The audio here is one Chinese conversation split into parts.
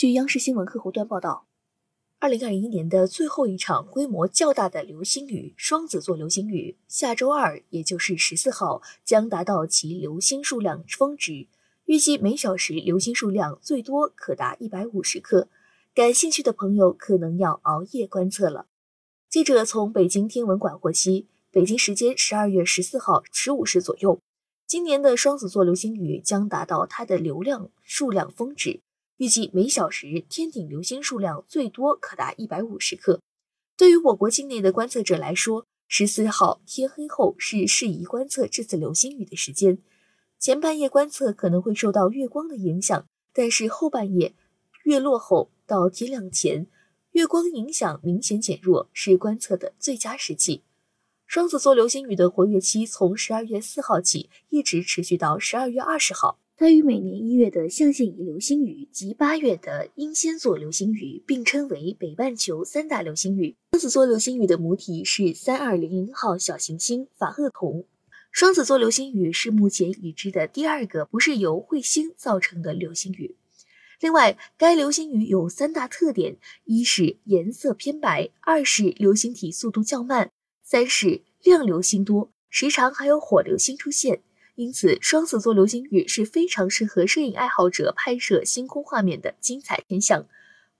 据央视新闻客户端报道，二零二一年的最后一场规模较大的流星雨——双子座流星雨，下周二，也就是十四号，将达到其流星数量峰值，预计每小时流星数量最多可达一百五十颗。感兴趣的朋友可能要熬夜观测了。记者从北京天文馆获悉，北京时间十二月十四号十五时左右，今年的双子座流星雨将达到它的流量数量峰值。预计每小时天顶流星数量最多可达一百五十颗。对于我国境内的观测者来说，十四号天黑后是适宜观测这次流星雨的时间。前半夜观测可能会受到月光的影响，但是后半夜月落后到天亮前，月光影响明显减弱，是观测的最佳时期。双子座流星雨的活跃期从十二月四号起，一直持续到十二月二十号。它与每年一月的象限仪流星雨及八月的英仙座流星雨并称为北半球三大流星雨。双子座流星雨的母体是三二零零号小行星法厄同。双子座流星雨是目前已知的第二个不是由彗星造成的流星雨。另外，该流星雨有三大特点：一是颜色偏白，二是流星体速度较慢，三是亮流星多，时常还有火流星出现。因此，双子座流星雨是非常适合摄影爱好者拍摄星空画面的精彩天象。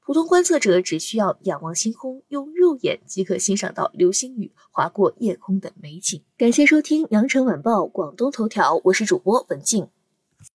普通观测者只需要仰望星空，用肉眼即可欣赏到流星雨划过夜空的美景。感谢收听羊城晚报广东头条，我是主播文静。